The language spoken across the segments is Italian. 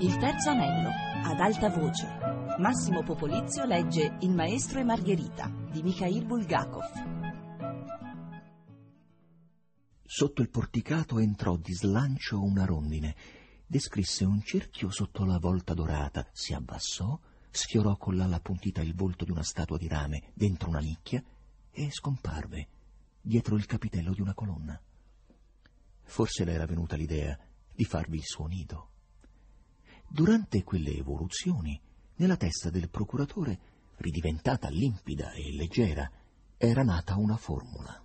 Il terzo anello, ad alta voce. Massimo Popolizio legge Il maestro e Margherita di Mikhail Bulgakov. Sotto il porticato entrò di slancio una rondine, descrisse un cerchio sotto la volta dorata, si abbassò, sfiorò con l'ala puntita il volto di una statua di rame dentro una nicchia e scomparve dietro il capitello di una colonna. Forse le era venuta l'idea di farvi il suo nido. Durante quelle evoluzioni, nella testa del procuratore, ridiventata limpida e leggera, era nata una formula.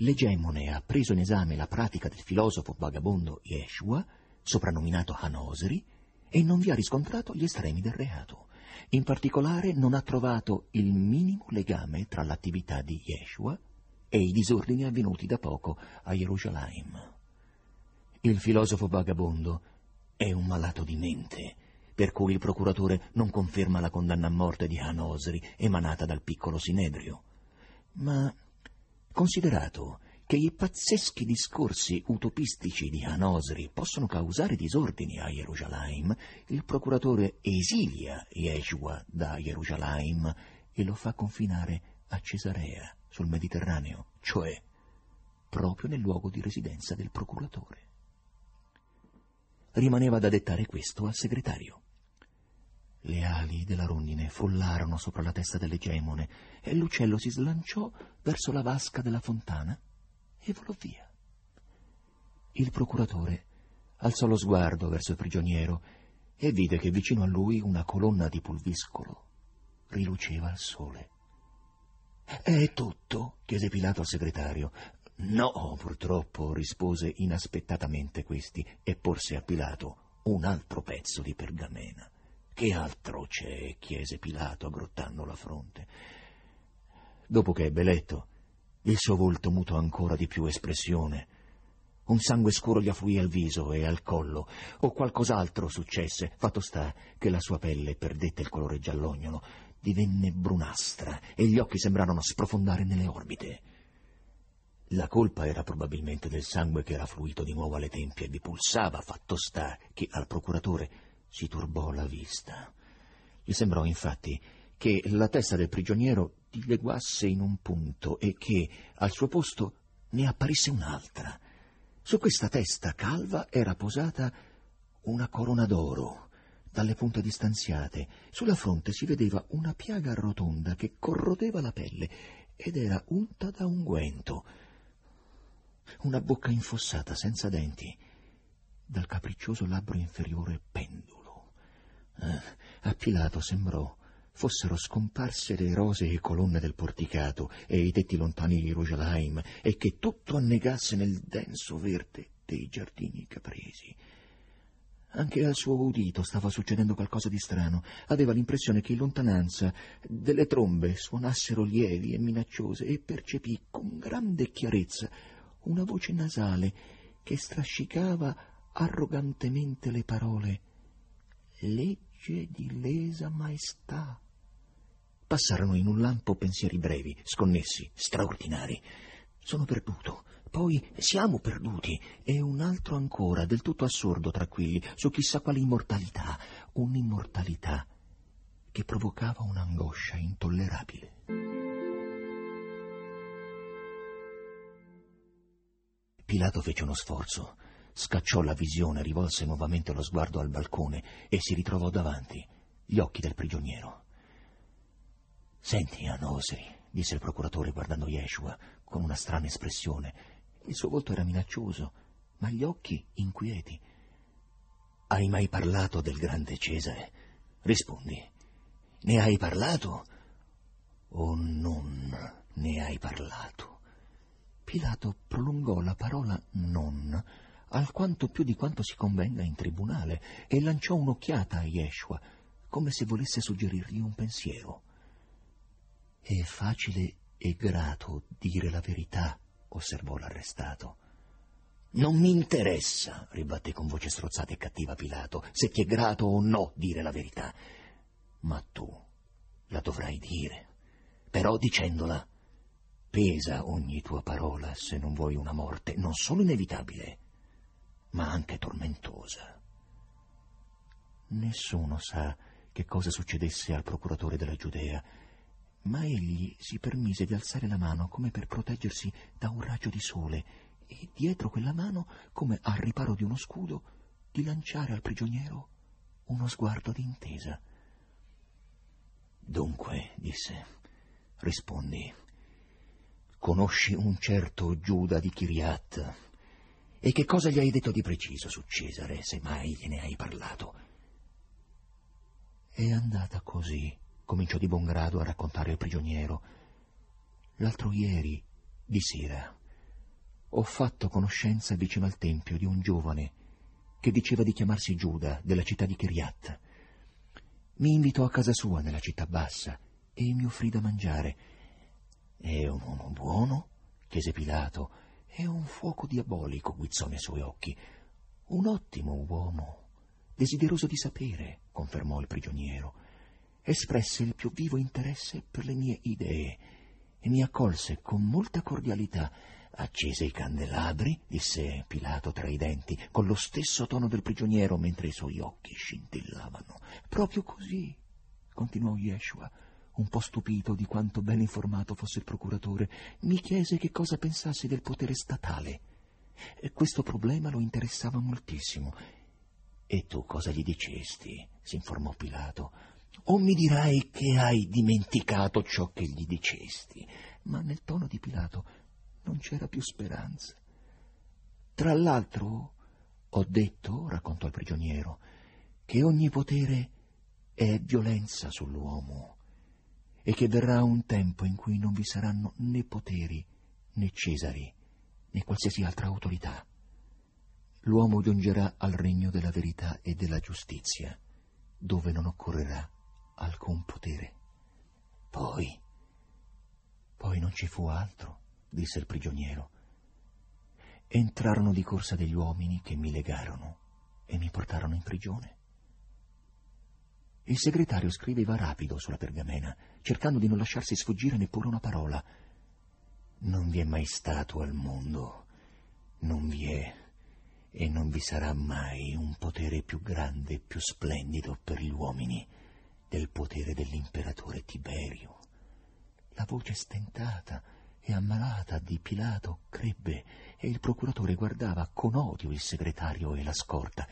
L'egemone ha preso in esame la pratica del filosofo vagabondo Yeshua, soprannominato Hanosri, e non vi ha riscontrato gli estremi del reato. In particolare non ha trovato il minimo legame tra l'attività di Yeshua e i disordini avvenuti da poco a Gerusalemme. Il filosofo vagabondo è un malato di mente, per cui il procuratore non conferma la condanna a morte di Hanosri emanata dal piccolo Sinedrio. Ma, considerato che i pazzeschi discorsi utopistici di Hanosri possono causare disordini a Gerusalemme, il procuratore esilia Yeshua da Gerusalemme e lo fa confinare a Cesarea, sul Mediterraneo, cioè proprio nel luogo di residenza del procuratore. Rimaneva da dettare questo al segretario. Le ali della rondine follarono sopra la testa dell'egemone e l'uccello si slanciò verso la vasca della fontana e volò via. Il procuratore alzò lo sguardo verso il prigioniero e vide che vicino a lui una colonna di pulviscolo riluceva al sole. È tutto? chiese Pilato al segretario. No, purtroppo, rispose inaspettatamente questi e porse a Pilato un altro pezzo di pergamena. Che altro c'è? chiese Pilato, aggrottando la fronte. Dopo che ebbe letto, il suo volto mutò ancora di più espressione. Un sangue scuro gli affluì al viso e al collo, o qualcos'altro successe. Fatto sta che la sua pelle perdette il colore giallognolo, divenne brunastra e gli occhi sembrarono sprofondare nelle orbite. La colpa era probabilmente del sangue che era fluito di nuovo alle tempie e vi pulsava, fatto sta che al procuratore si turbò la vista. Gli sembrò infatti che la testa del prigioniero dileguasse in un punto e che al suo posto ne apparisse un'altra. Su questa testa calva era posata una corona d'oro dalle punte distanziate. Sulla fronte si vedeva una piaga rotonda che corrodeva la pelle ed era unta da unguento. Una bocca infossata senza denti, dal capriccioso labbro inferiore pendulo. Eh, a Pilato sembrò fossero scomparse le rosee colonne del porticato e i tetti lontani di Gerusalemme e che tutto annegasse nel denso verde dei giardini capresi. Anche al suo udito stava succedendo qualcosa di strano. Aveva l'impressione che in lontananza delle trombe suonassero lievi e minacciose e percepì con grande chiarezza una voce nasale che strascicava arrogantemente le parole Legge di lesa maestà. Passarono in un lampo pensieri brevi, sconnessi, straordinari. Sono perduto poi siamo perduti, e un altro ancora, del tutto assurdo tra quelli, su chissà quale immortalità, un'immortalità che provocava un'angoscia intollerabile. Pilato fece uno sforzo, scacciò la visione, rivolse nuovamente lo sguardo al balcone e si ritrovò davanti gli occhi del prigioniero. Senti, Anosri, disse il procuratore guardando Yeshua con una strana espressione, il suo volto era minaccioso, ma gli occhi inquieti. Hai mai parlato del grande Cesare? Rispondi. Ne hai parlato o non ne hai parlato? Pilato prolungò la parola non alquanto più di quanto si convenga in tribunale e lanciò un'occhiata a Yeshua, come se volesse suggerirgli un pensiero. È facile e grato dire la verità, osservò l'arrestato. Non mi interessa, ribatté con voce strozzata e cattiva Pilato, se ti è grato o no dire la verità. Ma tu la dovrai dire. Però dicendola, pesa ogni tua parola se non vuoi una morte non solo inevitabile, ma anche tormentosa. Nessuno sa che cosa succedesse al procuratore della Giudea, ma egli si permise di alzare la mano come per proteggersi da un raggio di sole e dietro quella mano, come al riparo di uno scudo, di lanciare al prigioniero uno sguardo di intesa. Dunque, disse, rispondi, conosci un certo Giuda di Kiriat? E che cosa gli hai detto di preciso su Cesare, se mai gliene hai parlato? È andata così, cominciò di buon grado a raccontare il prigioniero. L'altro ieri, di sera, ho fatto conoscenza vicino al tempio di un giovane che diceva di chiamarsi Giuda della città di Kiriat. Mi invitò a casa sua nella città bassa e mi offrì da mangiare. È un uomo buono? chiese Pilato. È un fuoco diabolico guizzò nei suoi occhi. Un ottimo uomo, desideroso di sapere, confermò il prigioniero. Espresse il più vivo interesse per le mie idee e mi accolse con molta cordialità. Accese i candelabri, disse Pilato tra i denti, con lo stesso tono del prigioniero mentre i suoi occhi scintillavano. Proprio così, continuò Yeshua, un po' stupito di quanto ben informato fosse il procuratore, mi chiese che cosa pensassi del potere statale. Questo problema lo interessava moltissimo. E tu cosa gli dicesti? si informò Pilato. O mi dirai che hai dimenticato ciò che gli dicesti? Ma nel tono di Pilato non c'era più speranza. Tra l'altro, ho detto, raccontò il prigioniero, che ogni potere è violenza sull'uomo e che verrà un tempo in cui non vi saranno né poteri, né Cesari, né qualsiasi altra autorità. L'uomo giungerà al regno della verità e della giustizia, dove non occorrerà alcun potere. Poi, poi non ci fu altro disse il prigioniero. Entrarono di corsa degli uomini che mi legarono e mi portarono in prigione. Il segretario scriveva rapido sulla pergamena, cercando di non lasciarsi sfuggire neppure una parola. Non vi è mai stato al mondo, non vi è e non vi sarà mai un potere più grande e più splendido per gli uomini del potere dell'imperatore Tiberio. La voce stentata, e ammalata di Pilato crebbe e il procuratore guardava con odio il segretario e la scorta.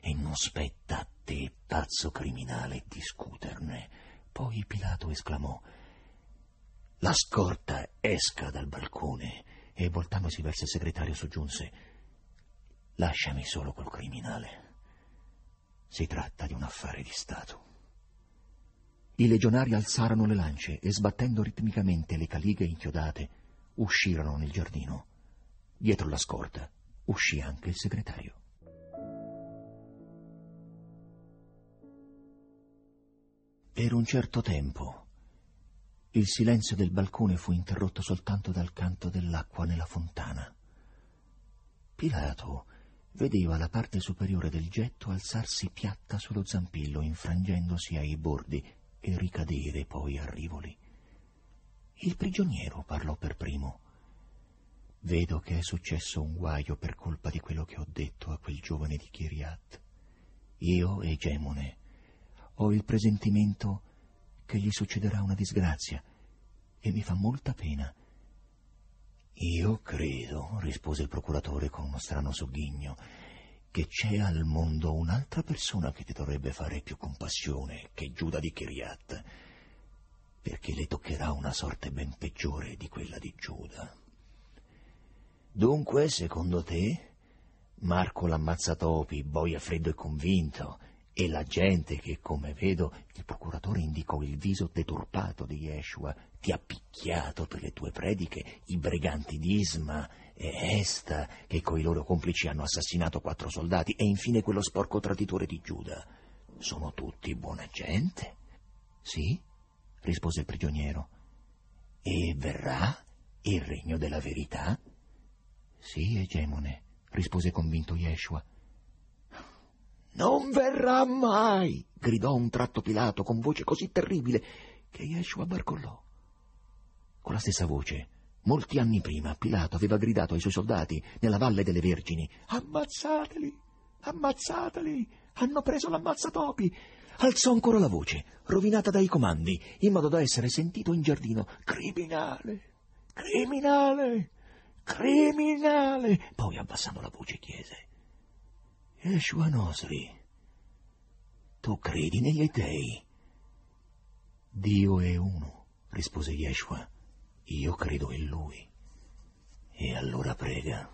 E non spetta a te, pazzo criminale, discuterne. Poi Pilato esclamò La scorta esca dal balcone e voltandosi verso il segretario soggiunse Lasciami solo col criminale. Si tratta di un affare di Stato. I legionari alzarono le lance e sbattendo ritmicamente le calighe inchiodate uscirono nel giardino. Dietro la scorta uscì anche il segretario. Per un certo tempo il silenzio del balcone fu interrotto soltanto dal canto dell'acqua nella fontana. Pilato vedeva la parte superiore del getto alzarsi piatta sullo zampillo, infrangendosi ai bordi e ricadere poi a rivoli. Il prigioniero parlò per primo. Vedo che è successo un guaio per colpa di quello che ho detto a quel giovane di Kiriat. Io, Egemone, ho il presentimento che gli succederà una disgrazia e mi fa molta pena. Io credo, rispose il procuratore con uno strano sogghigno, che c'è al mondo un'altra persona che ti dovrebbe fare più compassione che Giuda di Kiriat perché le toccherà una sorte ben peggiore di quella di Giuda. Dunque, secondo te, Marco l'ammazzatopi, boia freddo e convinto, e la gente che, come vedo, il procuratore indicò il viso deturpato di Yeshua, ti ha picchiato per le tue prediche i briganti di Isma e Esta, che coi loro complici hanno assassinato quattro soldati, e infine quello sporco traditore di Giuda. Sono tutti buona gente? Sì? rispose il prigioniero. E verrà il regno della verità? Sì, egemone, rispose convinto Yeshua. Non verrà mai! gridò un tratto Pilato con voce così terribile che Yeshua barcollò. Con la stessa voce, molti anni prima, Pilato aveva gridato ai suoi soldati nella Valle delle Vergini: Ammazzateli! Ammazzateli! Hanno preso l'ammazzatopi! Alzò ancora la voce, rovinata dai comandi, in modo da essere sentito in giardino. Criminale! Criminale! Criminale! Poi, abbassando la voce, chiese. Yeshua Nosri, tu credi negli dei? Dio è uno, rispose Yeshua. Io credo in lui. E allora prega,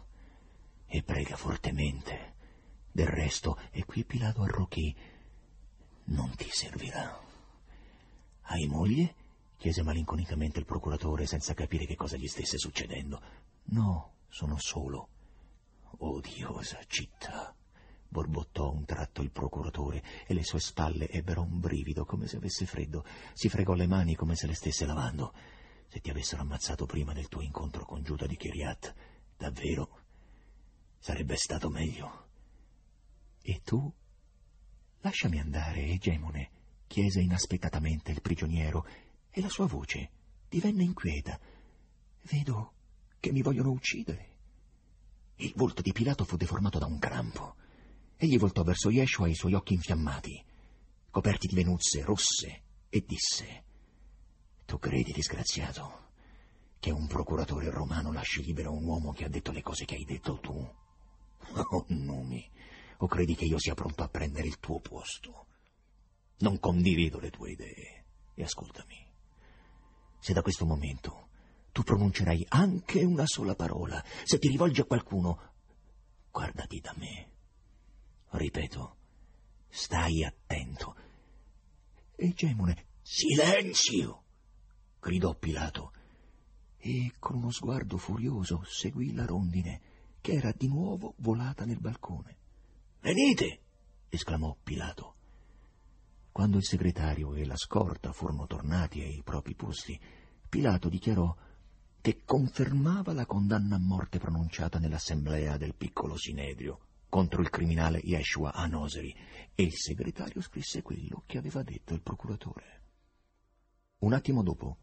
e prega fortemente. Del resto, e qui Pilato arrochì, non ti servirà. Hai moglie? chiese malinconicamente il procuratore senza capire che cosa gli stesse succedendo. No, sono solo. Odiosa città, borbottò un tratto il procuratore e le sue spalle ebbero un brivido come se avesse freddo. Si fregò le mani come se le stesse lavando. Se ti avessero ammazzato prima del tuo incontro con Giuda di Kiriat, davvero sarebbe stato meglio. E tu? Lasciami andare, egemone, chiese inaspettatamente il prigioniero, e la sua voce divenne inquieta. Vedo che mi vogliono uccidere. Il volto di Pilato fu deformato da un crampo. Egli voltò verso Yeshua i suoi occhi infiammati, coperti di venuzze rosse, e disse: Tu credi, disgraziato, che un procuratore romano lasci libero un uomo che ha detto le cose che hai detto tu? Oh, numi, o credi che io sia pronto a prendere il tuo posto? Non condivido le tue idee. E ascoltami. Se da questo momento tu pronuncerai anche una sola parola, se ti rivolgi a qualcuno, guardati da me. Ripeto, stai attento. Egemone, silenzio! gridò Pilato, e con uno sguardo furioso seguì la rondine, che era di nuovo volata nel balcone. Venite! esclamò Pilato. Quando il segretario e la scorta furono tornati ai propri posti, Pilato dichiarò che confermava la condanna a morte pronunciata nell'assemblea del piccolo Sinedrio contro il criminale Yeshua Anoseri e il segretario scrisse quello che aveva detto il procuratore. Un attimo dopo,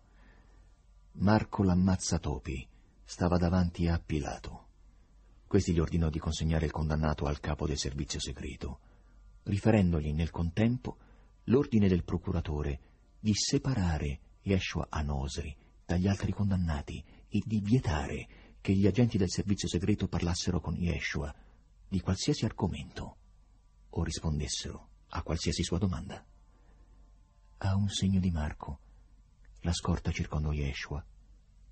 Marco l'ammazzatopi stava davanti a Pilato. Questi gli ordinò di consegnare il condannato al capo del servizio segreto, riferendogli nel contempo l'ordine del procuratore di separare Yeshua Anosri dagli altri condannati e di vietare che gli agenti del servizio segreto parlassero con Yeshua di qualsiasi argomento o rispondessero a qualsiasi sua domanda. A un segno di Marco, la scorta circondò Yeshua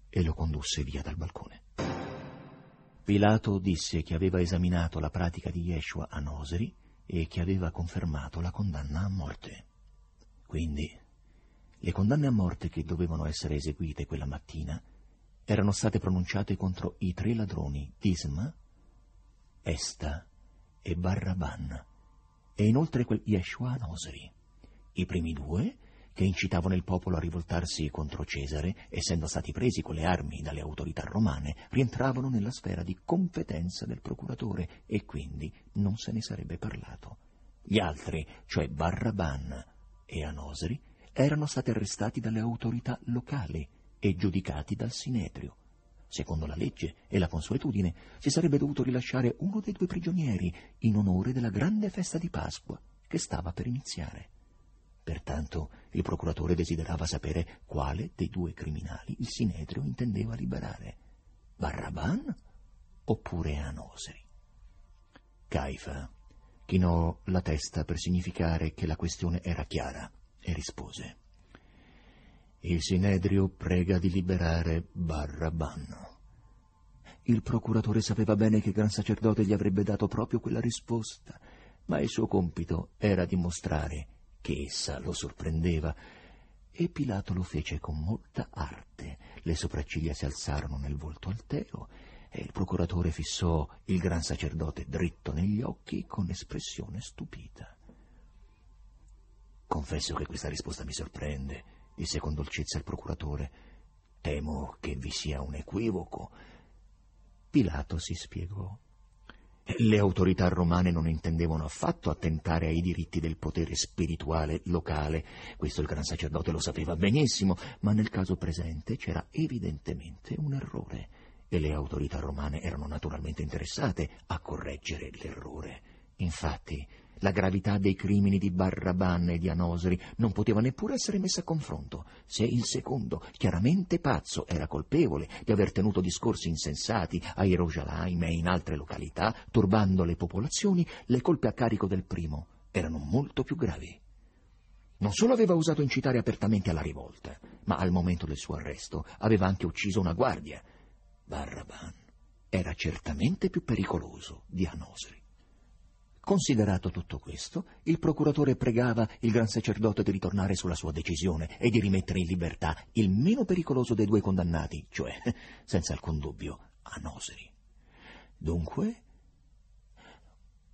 e lo condusse via dal balcone. Pilato disse che aveva esaminato la pratica di Yeshua a Noseri e che aveva confermato la condanna a morte. Quindi, le condanne a morte che dovevano essere eseguite quella mattina erano state pronunciate contro i tre ladroni Disma, Esta e Barraban, e inoltre quel Yeshua a Noseri. I primi due che incitavano il popolo a rivoltarsi contro Cesare, essendo stati presi con le armi dalle autorità romane, rientravano nella sfera di competenza del procuratore e quindi non se ne sarebbe parlato. Gli altri, cioè Barraban e Anosri, erano stati arrestati dalle autorità locali e giudicati dal Sinedrio. Secondo la legge e la consuetudine si sarebbe dovuto rilasciare uno dei due prigionieri in onore della grande festa di Pasqua che stava per iniziare. Pertanto il procuratore desiderava sapere quale dei due criminali il Sinedrio intendeva liberare, Barraban oppure Anosri. Caifa chinò la testa per significare che la questione era chiara e rispose Il Sinedrio prega di liberare Barraban. Il procuratore sapeva bene che il gran sacerdote gli avrebbe dato proprio quella risposta, ma il suo compito era dimostrare che essa lo sorprendeva, e Pilato lo fece con molta arte. Le sopracciglia si alzarono nel volto altero e il procuratore fissò il gran sacerdote dritto negli occhi con espressione stupita. Confesso che questa risposta mi sorprende, disse con dolcezza il procuratore. Temo che vi sia un equivoco. Pilato si spiegò. Le autorità romane non intendevano affatto attentare ai diritti del potere spirituale locale. Questo il gran sacerdote lo sapeva benissimo, ma nel caso presente c'era evidentemente un errore e le autorità romane erano naturalmente interessate a correggere l'errore. Infatti, la gravità dei crimini di Barraban e di Anosri non poteva neppure essere messa a confronto. Se il secondo, chiaramente pazzo, era colpevole di aver tenuto discorsi insensati a Yerushalayim e in altre località, turbando le popolazioni, le colpe a carico del primo erano molto più gravi. Non solo aveva osato incitare apertamente alla rivolta, ma al momento del suo arresto aveva anche ucciso una guardia. Barraban era certamente più pericoloso di Anosri. Considerato tutto questo, il procuratore pregava il gran sacerdote di ritornare sulla sua decisione e di rimettere in libertà il meno pericoloso dei due condannati, cioè, senza alcun dubbio, Anosri. Dunque,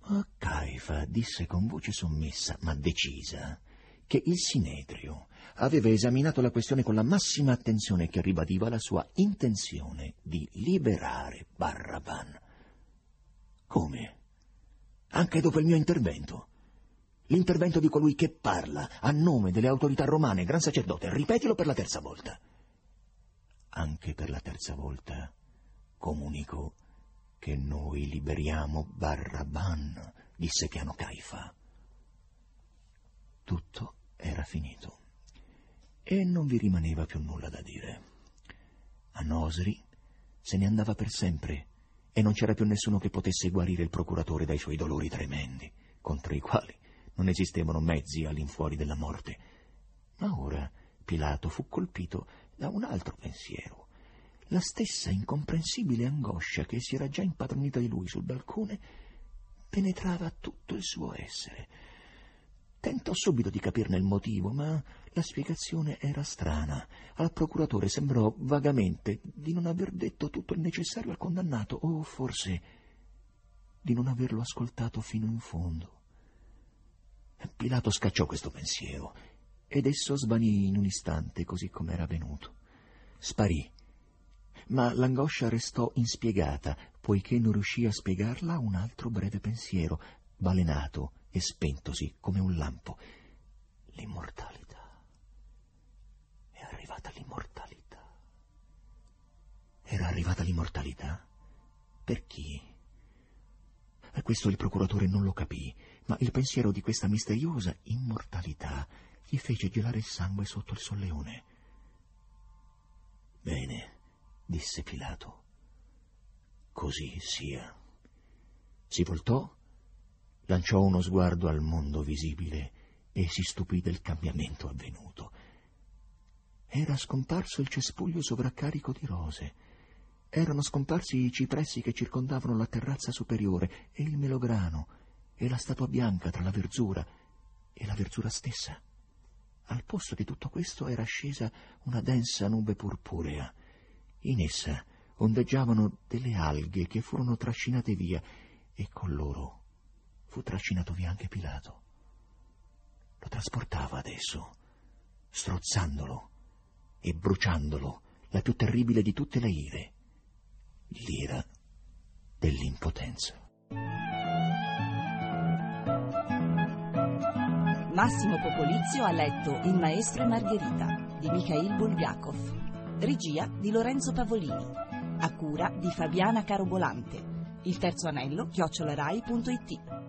a Caifa disse con voce sommessa ma decisa che il Sinedrio aveva esaminato la questione con la massima attenzione che ribadiva la sua intenzione di liberare Barraban. Come? Anche dopo il mio intervento. L'intervento di colui che parla a nome delle autorità romane, gran sacerdote, ripetilo per la terza volta. Anche per la terza volta comunico che noi liberiamo Barraban, disse piano Caifa. Tutto era finito e non vi rimaneva più nulla da dire. A Nosri se ne andava per sempre e non c'era più nessuno che potesse guarire il procuratore dai suoi dolori tremendi, contro i quali non esistevano mezzi all'infuori della morte. Ma ora Pilato fu colpito da un altro pensiero. La stessa incomprensibile angoscia che si era già impadronita di lui sul balcone penetrava tutto il suo essere. Tentò subito di capirne il motivo, ma la spiegazione era strana. Al procuratore sembrò vagamente di non aver detto tutto il necessario al condannato, o forse di non averlo ascoltato fino in fondo. Pilato scacciò questo pensiero ed esso svanì in un istante così come era venuto. Sparì, ma l'angoscia restò inspiegata, poiché non riuscì a spiegarla un altro breve pensiero, balenato e spentosi come un lampo. L'immortalità. Arrivata l'immortalità. Era arrivata l'immortalità? Per chi? E questo il procuratore non lo capì, ma il pensiero di questa misteriosa immortalità gli fece gelare il sangue sotto il solleone. Bene, disse Pilato. Così sia. Si voltò lanciò uno sguardo al mondo visibile e si stupì del cambiamento avvenuto. Era scomparso il cespuglio sovraccarico di rose. Erano scomparsi i cipressi che circondavano la terrazza superiore e il melograno e la statua bianca tra la verzura e la verzura stessa. Al posto di tutto questo era scesa una densa nube purpurea. In essa ondeggiavano delle alghe che furono trascinate via e con loro fu trascinato via anche Pilato. Lo trasportava adesso, strozzandolo e bruciandolo, la più terribile di tutte le ire, l'ira dell'impotenza. Massimo Popolizio ha letto Il maestro e Margherita di Mikhail Bulgakov, regia di Lorenzo Pavolini, a cura di Fabiana Carobolante. Il terzo anello, chiocciolarai.it.